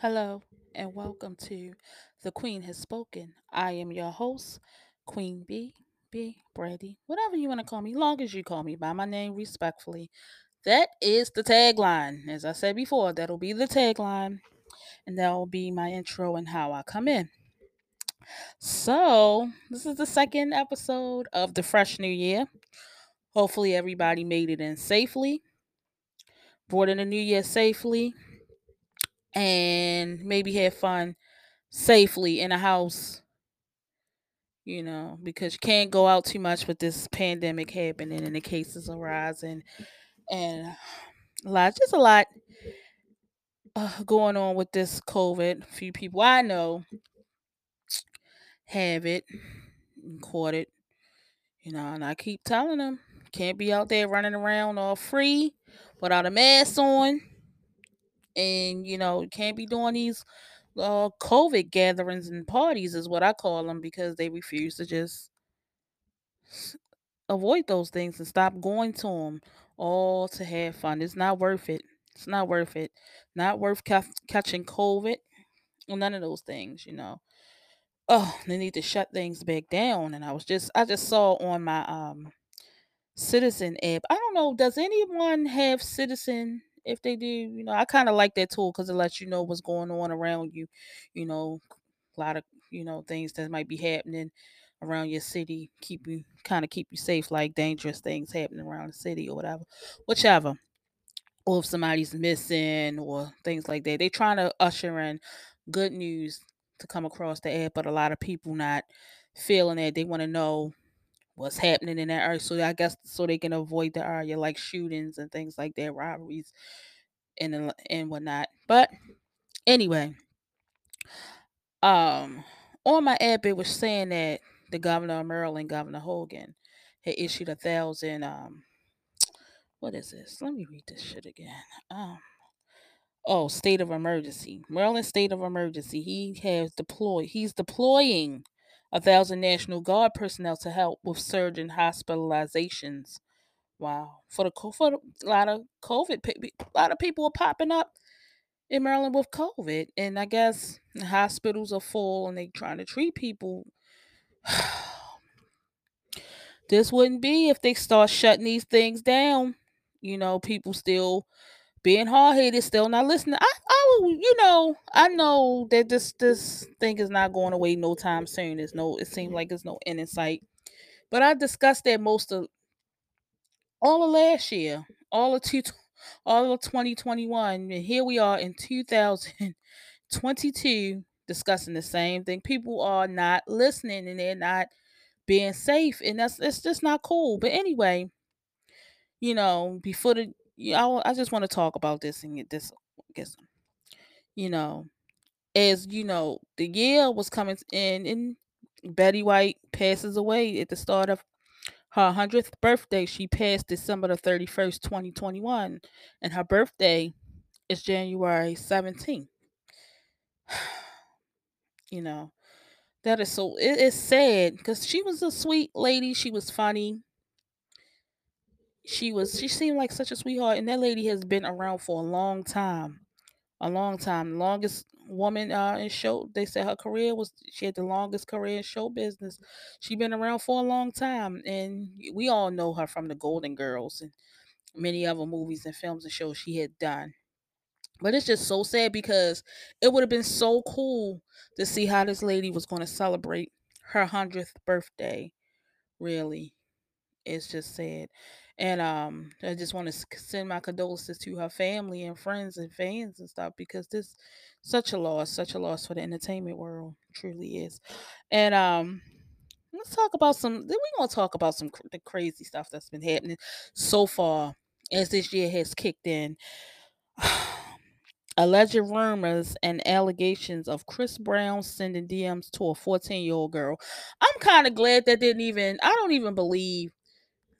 Hello and welcome to The Queen Has Spoken. I am your host, Queen B, B, Brady, whatever you want to call me, long as you call me by my name respectfully. That is the tagline. As I said before, that'll be the tagline, and that'll be my intro and how I come in. So, this is the second episode of the Fresh New Year. Hopefully, everybody made it in safely, brought in the new year safely, and maybe have fun safely in a house you know because you can't go out too much with this pandemic happening and the cases are rising and a lot just a lot uh, going on with this covid. A few people i know have it and caught it you know and i keep telling them can't be out there running around all free without a mask on and you know can't be doing these uh, COVID gatherings and parties is what I call them because they refuse to just avoid those things and stop going to them all to have fun. It's not worth it. It's not worth it. Not worth ca- catching COVID none of those things, you know. Oh, they need to shut things back down. And I was just, I just saw on my um Citizen app. I don't know. Does anyone have Citizen? If they do, you know, I kind of like that tool because it lets you know what's going on around you. You know, a lot of you know things that might be happening around your city. Keep you kind of keep you safe, like dangerous things happening around the city or whatever, whichever. Or if somebody's missing or things like that. they're trying to usher in good news to come across the app, but a lot of people not feeling it. They want to know what's happening in that area. So I guess so they can avoid the area like shootings and things like that, robberies and and whatnot. But anyway, um, on my app it was saying that the governor of Maryland, Governor Hogan, had issued a thousand um what is this? Let me read this shit again. Um oh, state of emergency. Maryland state of emergency. He has deployed he's deploying a thousand National Guard personnel to help with surge in hospitalizations Wow. For the for a lot of COVID, a lot of people are popping up in Maryland with COVID, and I guess the hospitals are full and they're trying to treat people. this wouldn't be if they start shutting these things down. You know, people still being hard headed, still not listening. I, I, will- you know, I know that this this thing is not going away no time soon. There's no, it seems mm-hmm. like there's no end in sight. But I discussed that most of all of last year, all of two, all of 2021, and here we are in 2022 discussing the same thing. People are not listening and they're not being safe, and that's it's just not cool. But anyway, you know, before the, yeah, I, I just want to talk about this and get this, guess, you know, as you know, the year was coming in, and Betty White passes away at the start of her 100th birthday. She passed December the 31st, 2021, and her birthday is January 17th. you know, that is so, it is sad because she was a sweet lady. She was funny. She was, she seemed like such a sweetheart, and that lady has been around for a long time. A long time. Longest woman uh, in show. They said her career was she had the longest career in show business. She been around for a long time, and we all know her from the Golden Girls and many other movies and films and shows she had done. But it's just so sad because it would have been so cool to see how this lady was going to celebrate her 100th birthday. Really. It's just sad. And um I just want to send my condolences to her family and friends and fans and stuff because this such a loss, such a loss for the entertainment world. Truly is. And um let's talk about some then going to talk about some cr- the crazy stuff that's been happening so far as this year has kicked in. Alleged rumors and allegations of Chris Brown sending DMs to a 14 year old girl. I'm kind of glad that didn't even, I don't even believe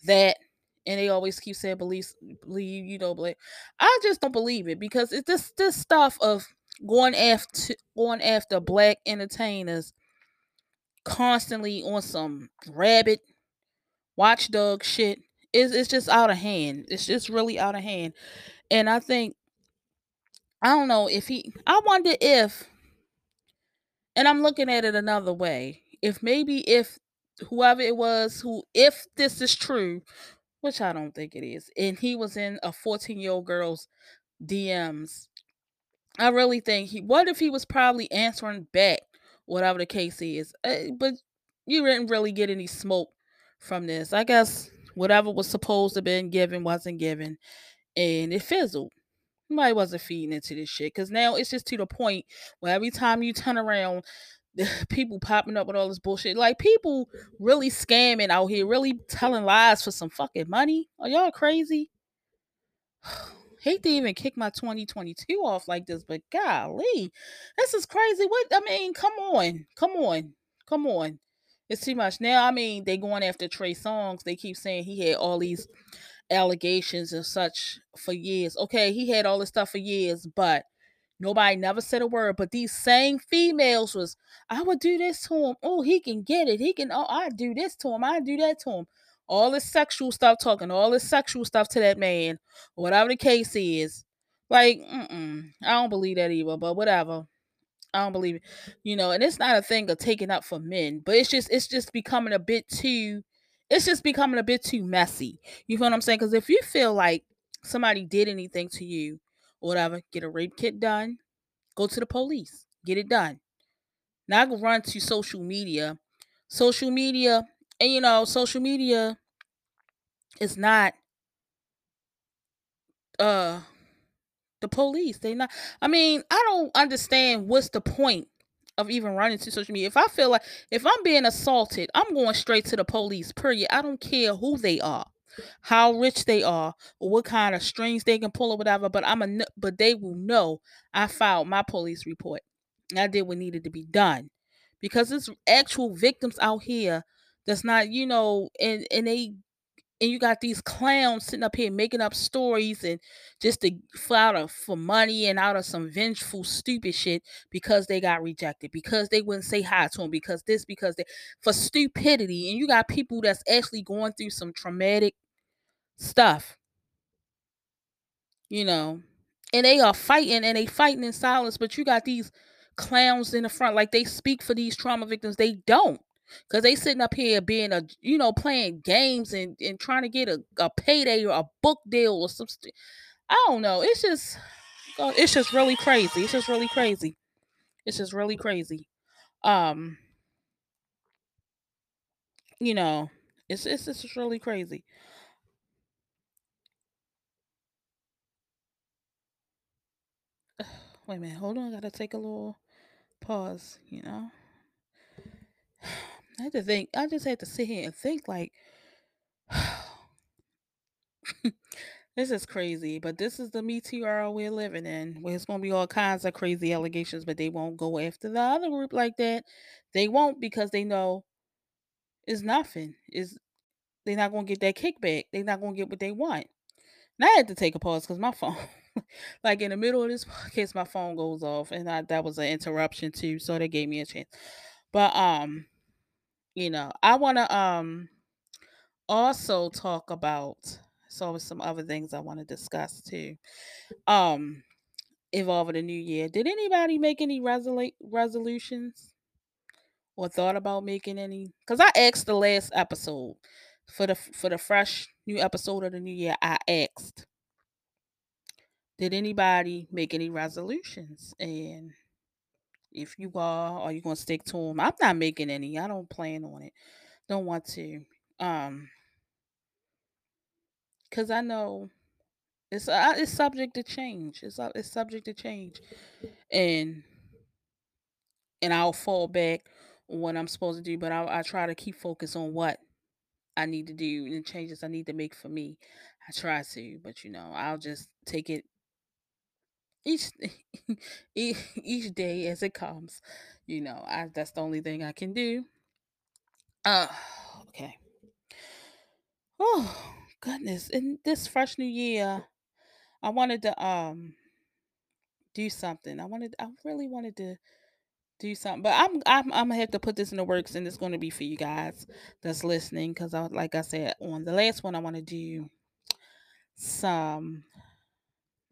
that. And they always keep saying believe, believe, you know, believe. I just don't believe it because it's this this stuff of going after going after black entertainers constantly on some rabbit watchdog shit. It's, it's just out of hand. It's just really out of hand. And I think I don't know if he. I wonder if, and I'm looking at it another way. If maybe if whoever it was who, if this is true, which I don't think it is, and he was in a 14 year old girl's DMs, I really think he. What if he was probably answering back, whatever the case is? Uh, but you didn't really get any smoke from this. I guess whatever was supposed to have been given wasn't given, and it fizzled. Nobody wasn't feeding into this shit because now it's just to the point where every time you turn around, people popping up with all this bullshit. Like people really scamming out here, really telling lies for some fucking money. Are y'all crazy? Hate to even kick my 2022 off like this, but golly, this is crazy. What I mean, come on, come on, come on. It's too much. Now, I mean, they going after Trey Songz. They keep saying he had all these allegations and such for years. Okay, he had all this stuff for years, but nobody never said a word. But these same females was, I would do this to him. Oh, he can get it. He can. Oh, I do this to him. I do that to him. All this sexual stuff, talking all this sexual stuff to that man, whatever the case is. Like, mm-mm, I don't believe that either. But whatever. I don't believe it. You know, and it's not a thing of taking up for men, but it's just it's just becoming a bit too it's just becoming a bit too messy. You feel what I'm saying? Because if you feel like somebody did anything to you whatever, get a rape kit done, go to the police, get it done. Not go run to social media. Social media, and you know, social media is not uh the police. They not I mean, I don't understand what's the point of even running to social media. If I feel like if I'm being assaulted, I'm going straight to the police. Period. I don't care who they are, how rich they are, or what kind of strings they can pull or whatever. But I'm a but they will know I filed my police report. I did what needed to be done because it's actual victims out here that's not you know and and they and you got these clowns sitting up here making up stories and just to out of for money and out of some vengeful stupid shit because they got rejected because they wouldn't say hi to them because this because they for stupidity and you got people that's actually going through some traumatic stuff. You know and they are fighting and they fighting in silence but you got these clowns in the front like they speak for these trauma victims they don't because they sitting up here being a you know playing games and, and trying to get a, a payday or a book deal or something i don't know it's just it's just really crazy it's just really crazy it's just really crazy um you know it's it's, it's just really crazy wait a minute hold on i gotta take a little pause you know i to think i just had to sit here and think like This is crazy, but this is the Me Too era we're living in, where it's gonna be all kinds of crazy allegations, but they won't go after the other group like that. They won't because they know it's nothing. Is they're not gonna get that kickback. They're not gonna get what they want. And I had to take a pause because my phone, like in the middle of this podcast, my phone goes off, and I, that was an interruption too. So they gave me a chance. But um, you know, I wanna um also talk about so some other things I want to discuss too. Um, involving the new year. Did anybody make any resolu- resolutions or thought about making any? Because I asked the last episode for the for the fresh new episode of the new year. I asked, did anybody make any resolutions? And if you are, are you gonna stick to them? I'm not making any. I don't plan on it. Don't want to. Um, because I know it's uh, it's subject to change. It's uh, it's subject to change, and and I'll fall back on what I'm supposed to do. But I I try to keep focus on what I need to do and changes I need to make for me. I try to, but you know, I'll just take it each each, day as it comes. You know, I that's the only thing I can do. Uh okay. Oh goodness. In this fresh new year, I wanted to um do something. I wanted I really wanted to do something. But I'm I'm I'm gonna have to put this in the works and it's gonna be for you guys that's listening because I like I said on the last one I want to do some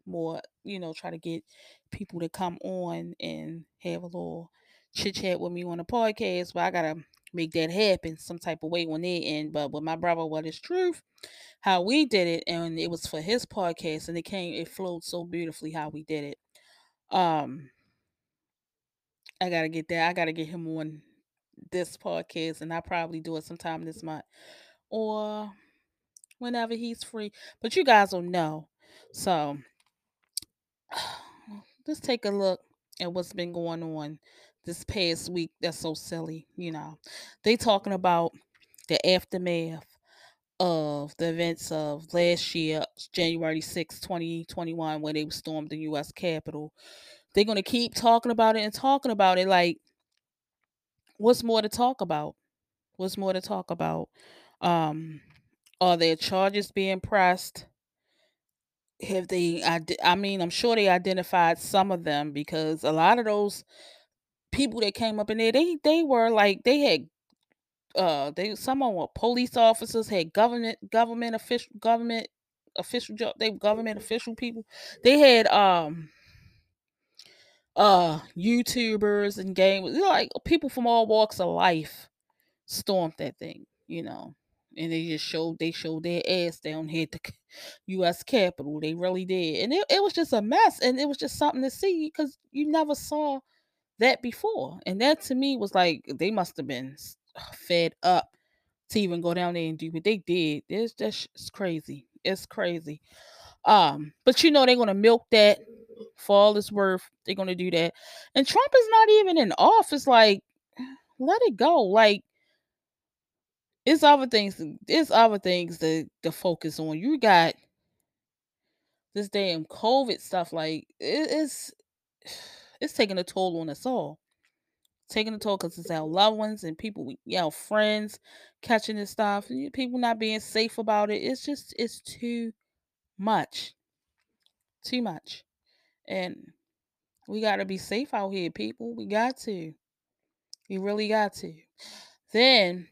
more, you know, try to get people to come on and have a little chit chat with me on the podcast. But I gotta make that happen some type of way when they end. But with my brother, what is truth? How we did it, and it was for his podcast, and it came, it flowed so beautifully how we did it. Um, I gotta get that. I gotta get him on this podcast, and I probably do it sometime this month or whenever he's free. But you guys will know. So let's take a look at what's been going on this past week. That's so silly, you know. They talking about the aftermath of the events of last year, January 6, 2021, when they stormed the US Capitol. They're gonna keep talking about it and talking about it. Like, what's more to talk about? What's more to talk about? Um, are there charges being pressed? Have they? I, I mean, I'm sure they identified some of them because a lot of those people that came up in there, they they were like they had uh they some of them were police officers, had government government official government official job, they government official people. They had um uh YouTubers and game like people from all walks of life stormed that thing, you know. And they just showed they showed their ass down here at the US Capitol. They really did. And it, it was just a mess. And it was just something to see because you never saw that before. And that to me was like they must have been fed up to even go down there and do what they did. It's just it's crazy. It's crazy. Um, but you know they're gonna milk that for all it's worth. They're gonna do that. And Trump is not even in office. Like, let it go. Like, it's other things. It's other things to to focus on. You got this damn COVID stuff. Like, it, it's it's taking a toll on us all. Taking a toll because it's our loved ones and people, you know, friends catching this stuff. People not being safe about it. It's just it's too much. Too much. And we got to be safe out here, people. We got to. We really got to. Then,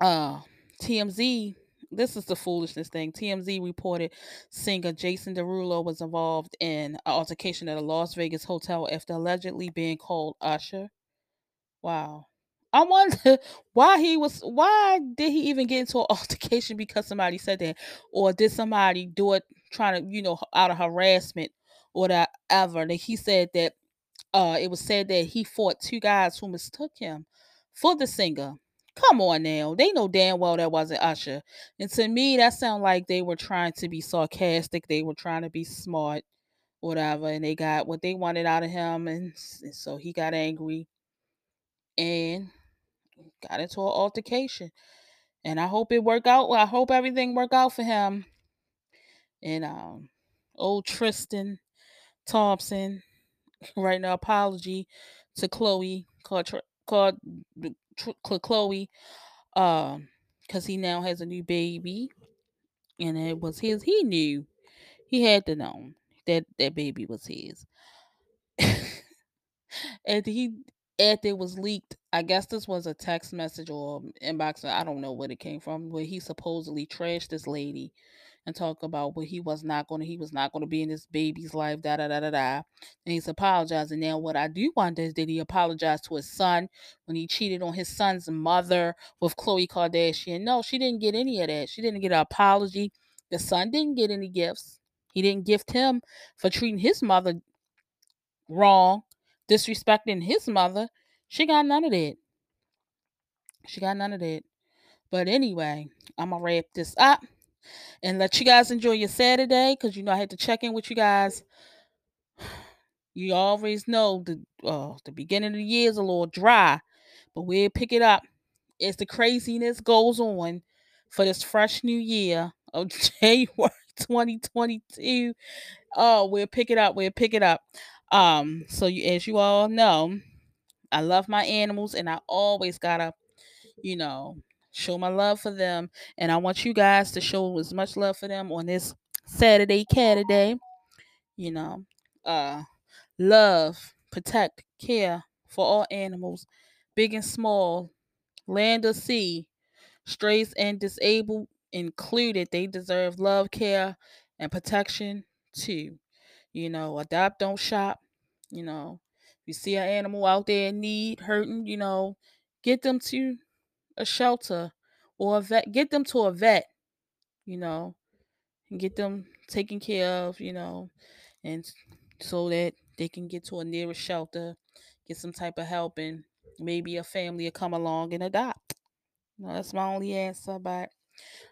uh, TMZ, this is the foolishness thing. TMZ reported singer Jason Derulo was involved in an altercation at a Las Vegas hotel after allegedly being called Usher. Wow. I wonder why he was why did he even get into an altercation because somebody said that? Or did somebody do it trying to, you know, out of harassment or whatever? That he said that uh it was said that he fought two guys who mistook him for the singer. Come on now. They know damn well that wasn't Usher. And to me, that sounded like they were trying to be sarcastic. They were trying to be smart, whatever. And they got what they wanted out of him. And, and so he got angry and got into an altercation. And I hope it worked out. I hope everything worked out for him. And um old Tristan Thompson writing an apology to Khloe. called called Khloe um because he now has a new baby and it was his he knew he had to know that that baby was his. And he after it was leaked i guess this was a text message or inbox i don't know where it came from where he supposedly trashed this lady and talk about what he was not going to he was not going to be in this baby's life da da da da da and he's apologizing. Now what i do wonder is did he apologize to his son when he cheated on his son's mother with Khloe Kardashian? No she didn't get any of that. She didn't get an apology. The son didn't get any gifts. He didn't gift him for treating his mother wrong disrespecting his mother. She got none of that. She got none of that. But anyway i'm gonna wrap this up and let you guys enjoy your Saturday because you know I had to check in with you guys. You always know the uh, the beginning of the year is a little dry, but we'll pick it up as the craziness goes on for this fresh new year of January 2022. Oh, we'll pick it up. We'll pick it up. Um, so you as you all know, I love my animals and I always gotta, you know, show my love for them. And I want you guys to show as much love for them on this Saturday Day. You know, uh, love, protect, care for all animals, big and small, land or sea, strays and disabled included. They deserve love, care, and protection too. You know, adopt, don't shop. You know, you see an animal out there in need, hurting, you know, get them to a shelter or a vet. Get them to a vet. You know, and get them taken care of. You know, and so that they can get to a nearest shelter, get some type of help, and maybe a family will come along and adopt. No, that's my only answer. But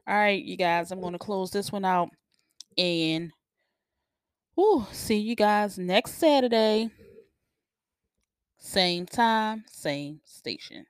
all right, you guys, I'm going to close this one out and whew, see you guys next Saturday. Same time, same station.